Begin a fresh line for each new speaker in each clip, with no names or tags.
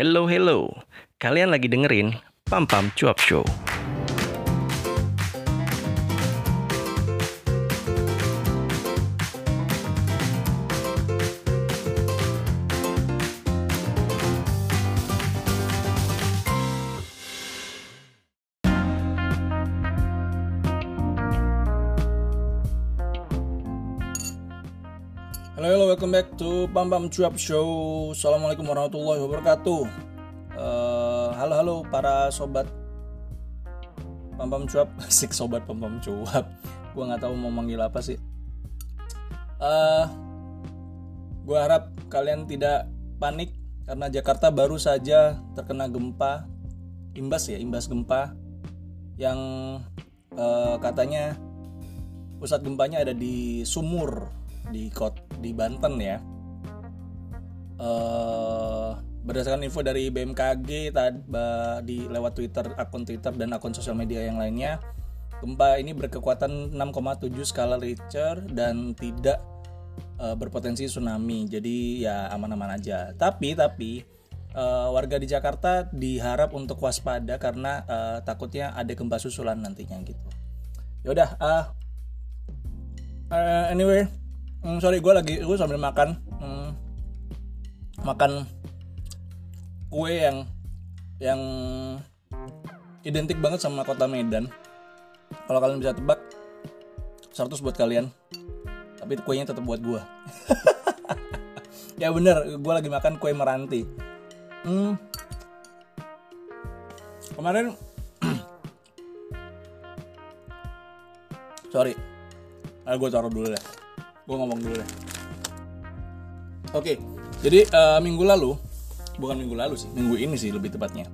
Hello, hello. Kalian lagi dengerin Pam Pam Cuap Show.
Halo, halo, welcome back to Pam Pam Cuap Show. Assalamualaikum warahmatullahi wabarakatuh. Eh, halo, halo para sobat Pam Pam Cuap, asik sobat Pam Pam Cuap. Gua nggak tahu mau manggil apa sih. Eh, gua harap kalian tidak panik karena Jakarta baru saja terkena gempa, imbas ya, imbas gempa yang eh, katanya pusat gempanya ada di Sumur di kot di Banten ya. Eh berdasarkan info dari BMKG tadi di lewat Twitter akun Twitter dan akun sosial media yang lainnya, gempa ini berkekuatan 6,7 skala Richter dan tidak eh, berpotensi tsunami. Jadi ya aman-aman aja. Tapi tapi eh, warga di Jakarta diharap untuk waspada karena eh, takutnya ada gempa susulan nantinya gitu. Yaudah, ah eh, anyway, Hmm, sorry gue lagi gue sambil makan hmm, makan kue yang yang identik banget sama kota Medan. Kalau kalian bisa tebak 100 buat kalian. Tapi kuenya tetap buat gue. ya bener, gue lagi makan kue meranti. Hmm. Kemarin sorry, ah, gue taruh dulu deh gue ngomong dulu deh. Oke, jadi eh, minggu lalu, bukan minggu lalu sih, minggu ini sih lebih tepatnya.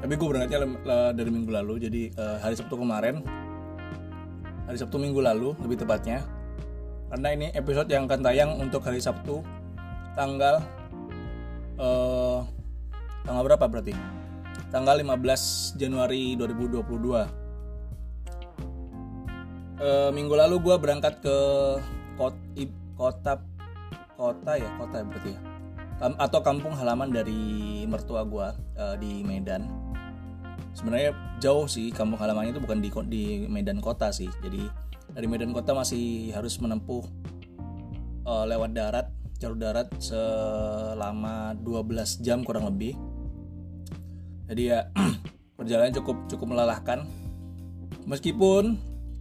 Tapi gue berangkatnya dari minggu lalu, jadi eh, hari Sabtu kemarin, hari Sabtu minggu lalu lebih tepatnya. Karena ini episode yang akan tayang untuk hari Sabtu, tanggal eh tanggal berapa berarti? Tanggal 15 Januari 2022. Eh, minggu lalu gue berangkat ke kot, i- kota kota ya kota ya berarti ya. Atau kampung halaman dari mertua gue di Medan. Sebenarnya jauh sih kampung halamannya itu bukan di di Medan kota sih. Jadi dari Medan kota masih harus menempuh eh, lewat darat jalur darat selama 12 jam kurang lebih. Jadi ya perjalanan cukup cukup melelahkan. Meskipun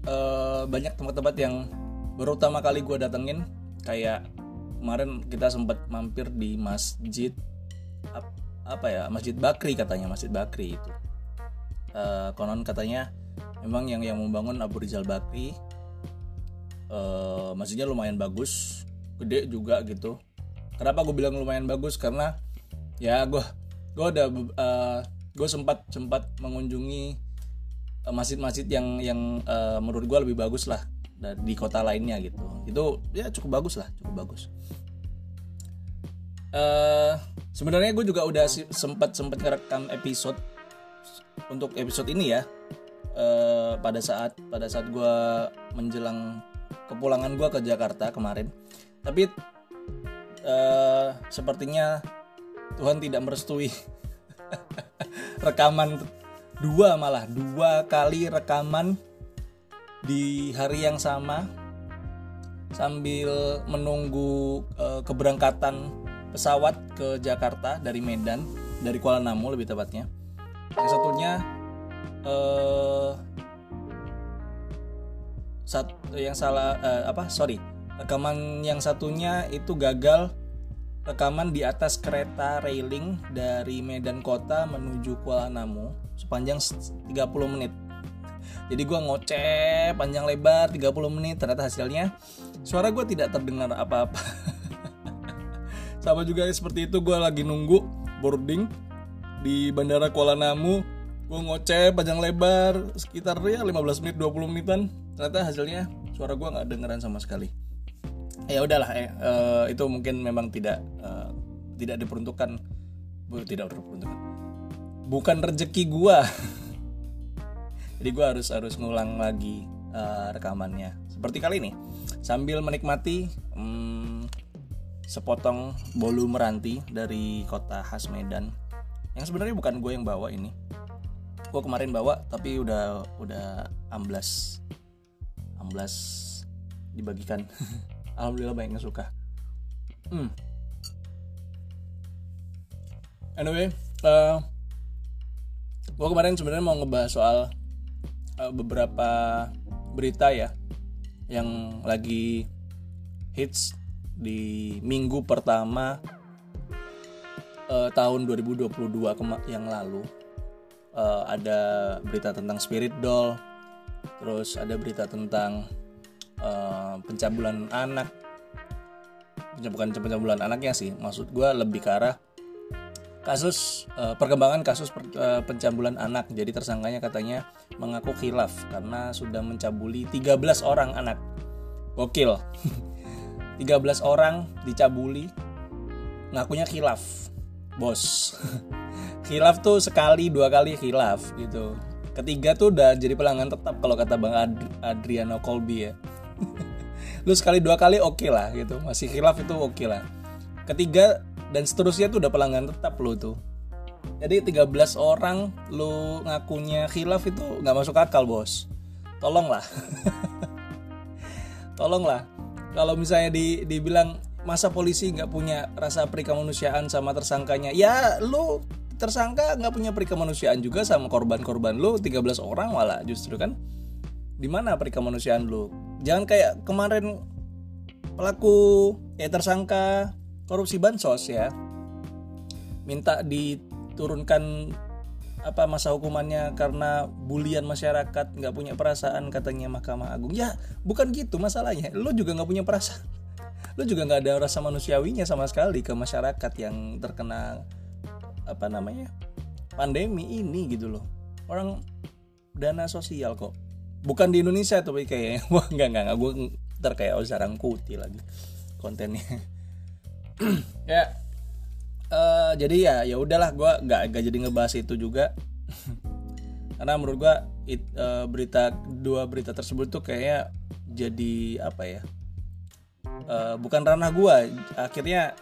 eh, banyak tempat-tempat yang baru pertama kali gue datengin kayak kemarin kita sempat mampir di masjid ap- apa ya masjid Bakri katanya masjid Bakri itu. Eh, konon katanya memang yang yang membangun Abu Rizal Bakri eh, masjidnya lumayan bagus gede juga gitu. Kenapa gue bilang lumayan bagus? Karena ya gue gue udah gue sempat sempat mengunjungi eh, masjid-masjid yang yang eh, menurut gue lebih bagus lah di kota lainnya gitu. Itu ya cukup bagus lah cukup bagus. Eh sebenarnya gue juga udah sempat sempat ngerekam episode untuk episode ini ya. Eh pada saat pada saat gue menjelang kepulangan gue ke Jakarta kemarin. Tapi eh sepertinya Tuhan tidak merestui rekaman dua malah dua kali rekaman di hari yang sama sambil menunggu eh, keberangkatan pesawat ke Jakarta dari Medan dari Kuala Namu lebih tepatnya. Yang satunya eh satu yang salah eh, apa sorry. Rekaman yang satunya itu gagal. Rekaman di atas kereta railing dari Medan Kota menuju Kuala Namu sepanjang s- 30 menit jadi gue ngoceh panjang lebar 30 menit ternyata hasilnya. Suara gue tidak terdengar apa-apa. Sama juga seperti itu gue lagi nunggu boarding di bandara Kuala Namu. Gue ngoceh panjang lebar sekitar ya 15 menit 20 menitan. Ternyata hasilnya suara gue nggak dengeran sama sekali. Ya udahlah eh, eh, itu mungkin memang tidak eh, tidak diperuntukkan. Tidak diperuntukkan. Bukan rezeki gue jadi gue harus harus ngulang lagi eh, rekamannya. Seperti kali ini sambil menikmati hmm, sepotong bolu meranti dari kota khas Medan yang sebenarnya bukan gue yang bawa ini. Gue kemarin bawa tapi udah udah amblas amblas dibagikan. Alhamdulillah banyak yang suka. Hmm. anyway uh, gue kemarin sebenarnya mau ngebahas soal uh, beberapa berita ya yang lagi hits di minggu pertama uh, tahun 2022 yang lalu. Uh, ada berita tentang spirit doll terus ada berita tentang uh, pencabulan anak. Bukan pencabulan anaknya sih maksud gue lebih ke arah kasus uh, perkembangan kasus per, uh, pencabulan anak. Jadi tersangkanya katanya mengaku khilaf karena sudah mencabuli 13 orang anak. Gokil. 13 orang dicabuli ngakunya khilaf bos. Khilaf tuh sekali dua kali khilaf gitu. Ketiga tuh udah jadi pelanggan tetap kalau kata bang Ad Adriano Colby ya. Lu sekali dua kali oke okay lah gitu. Masih khilaf itu oke okay lah. Ketiga dan seterusnya tuh udah pelanggan tetap lo tuh. Jadi 13 orang lu ngakunya khilaf itu nggak masuk akal bos. Tolonglah. Tolonglah. Kalau misalnya di dibilang masa polisi nggak punya rasa perikemanusiaan sama tersangkanya? Ya lu tersangka nggak punya perikemanusiaan juga sama korban-korban lu 13 orang malah justru kan. Di mana perikemanusiaan lu? Jangan kayak kemarin pelaku eh tersangka korupsi bansos ya. Minta diturunkan apa masa hukumannya karena bulian masyarakat nggak punya perasaan katanya Mahkamah Agung. Ya bukan gitu masalahnya. Lu juga nggak punya perasaan. Lu juga nggak ada rasa manusiawinya sama sekali ke masyarakat yang terkena apa namanya pandemi ini gitu loh. Orang dana sosial kok. Bukan di Indonesia tapi kayaknya. Wah nggak nggak gue ntar kayak sarang kuti lagi kontennya ya uh, jadi ya ya udahlah gue nggak nggak jadi ngebahas itu juga. Karena menurut gue uh, berita dua berita tersebut tuh kayaknya jadi apa ya uh, bukan ranah gue akhirnya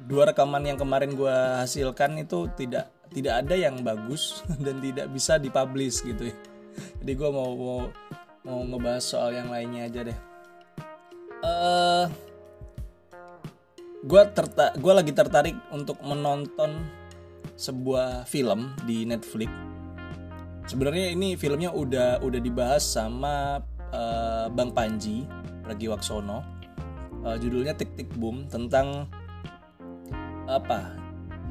dua rekaman yang kemarin gue hasilkan itu tidak tidak ada yang bagus dan tidak bisa dipublish gitu ya. Jadi gue mau mau mau ngebahas soal yang lainnya aja deh. Uh, gue terta gue lagi tertarik untuk menonton sebuah film di Netflix. Sebenarnya ini filmnya udah udah dibahas sama uh, Bang Panji Pragiwaksono. Uh, judulnya Tik Tik Boom tentang apa?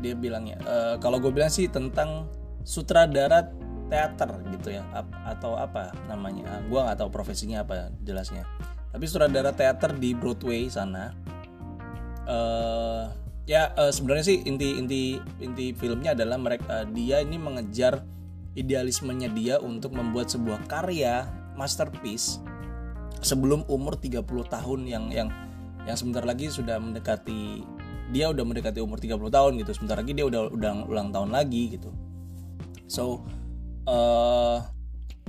Dia bilangnya uh, kalau gue bilang sih tentang sutradara teater gitu ya atau apa namanya. Uh, gue nggak tahu profesinya apa jelasnya. Tapi sutradara teater di Broadway sana uh, ya uh, sebenarnya sih inti inti inti filmnya adalah mereka uh, dia ini mengejar idealismenya dia untuk membuat sebuah karya masterpiece sebelum umur 30 tahun yang yang yang sebentar lagi sudah mendekati dia udah mendekati umur 30 tahun gitu. Sebentar lagi dia udah udah ulang tahun lagi gitu. So uh,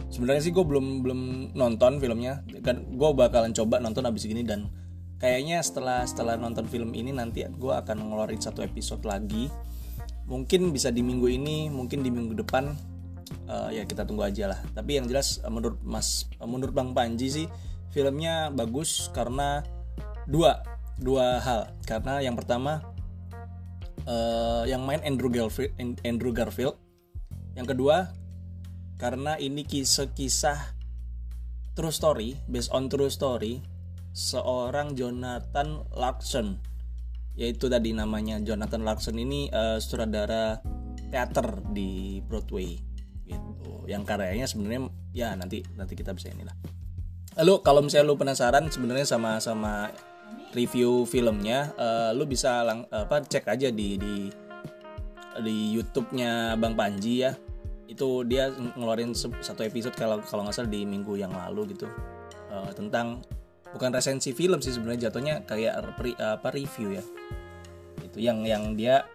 sebenarnya sih gue belum belum nonton filmnya. Kan gue bakalan coba nonton abis ini dan kayaknya setelah setelah nonton film ini nanti gue akan ngeluarin satu episode lagi. Mungkin bisa di minggu ini mungkin di minggu depan. Uh, ya kita tunggu aja lah. Tapi yang jelas menurut mas menurut bang Panji sih filmnya bagus karena dua dua hal. Karena yang pertama uh, yang main Andrew Garfield Andrew Garfield. Yang kedua karena ini kisah-kisah true story based on true story seorang Jonathan Larson yaitu tadi namanya Jonathan Larson ini uh, sutradara teater di Broadway gitu. Yang karyanya sebenarnya ya nanti nanti kita bisa inilah. Lalu kalau misalnya lu penasaran sebenarnya sama sama review filmnya uh, lu bisa lang apa cek aja di di di YouTube-nya Bang Panji ya. Itu dia ngeluarin satu episode kalau kalau nggak salah di minggu yang lalu gitu uh, tentang bukan resensi film sih sebenarnya jatuhnya kayak pre, apa review ya. Itu yang yang dia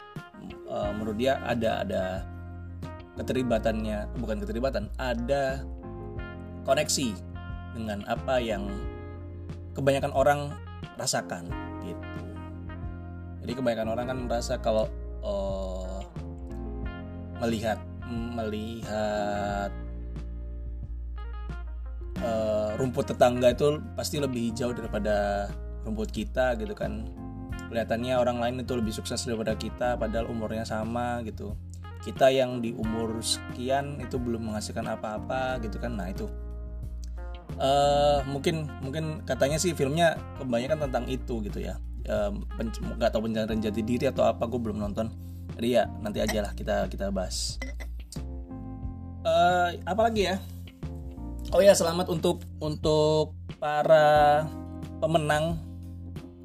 uh, menurut dia ada ada keterlibatannya bukan keterlibatan ada koneksi dengan apa yang kebanyakan orang rasakan gitu. Jadi kebanyakan orang kan merasa kalau uh, melihat melihat uh, rumput tetangga itu pasti lebih hijau daripada rumput kita gitu kan. Kelihatannya orang lain itu lebih sukses daripada kita padahal umurnya sama gitu. Kita yang di umur sekian itu belum menghasilkan apa-apa gitu kan. Nah itu. Uh, mungkin mungkin katanya sih filmnya kebanyakan tentang itu gitu ya. Nggak uh, tahu pencarian jati diri atau apa gue belum nonton. Jadi ya nanti aja lah kita kita bahas. Uh, apa lagi ya oh ya selamat untuk untuk para pemenang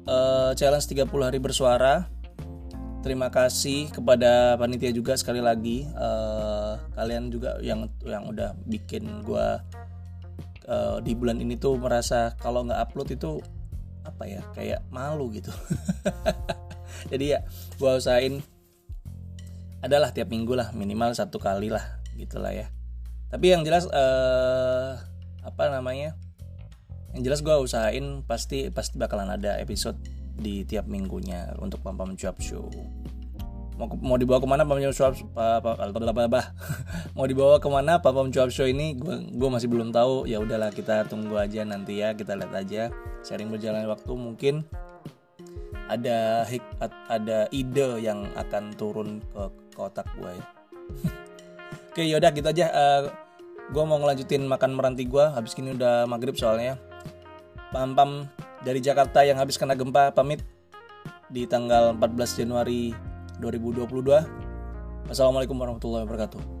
uh, challenge 30 hari bersuara. Terima kasih kepada panitia juga sekali lagi. Uh, kalian juga yang yang udah bikin gue uh, di bulan ini tuh merasa kalau nggak upload itu apa ya kayak malu gitu. Jadi ya gue usahain adalah tiap minggu lah minimal satu kali lah gitulah ya tapi yang jelas uh, apa namanya yang jelas gue usahain pasti pasti bakalan ada episode di tiap minggunya untuk Pam Pam Cuap Show. Mau, mau dibawa ke mana Pam Pam Cuap mau dibawa ke mana Pam Pam Cuap Show ini gue gue masih belum tahu ya udahlah kita tunggu aja nanti ya kita lihat aja sharing berjalan waktu mungkin ada hik ada ide yang akan turun ke kotak gue ya. Oke yaudah gitu aja. Uh, eh, Gue mau ngelanjutin makan meranti gue Habis ini udah maghrib soalnya. Pam-pam dari Jakarta yang habis kena gempa pamit. Di tanggal 14 Januari 2022. Wassalamualaikum warahmatullahi wabarakatuh.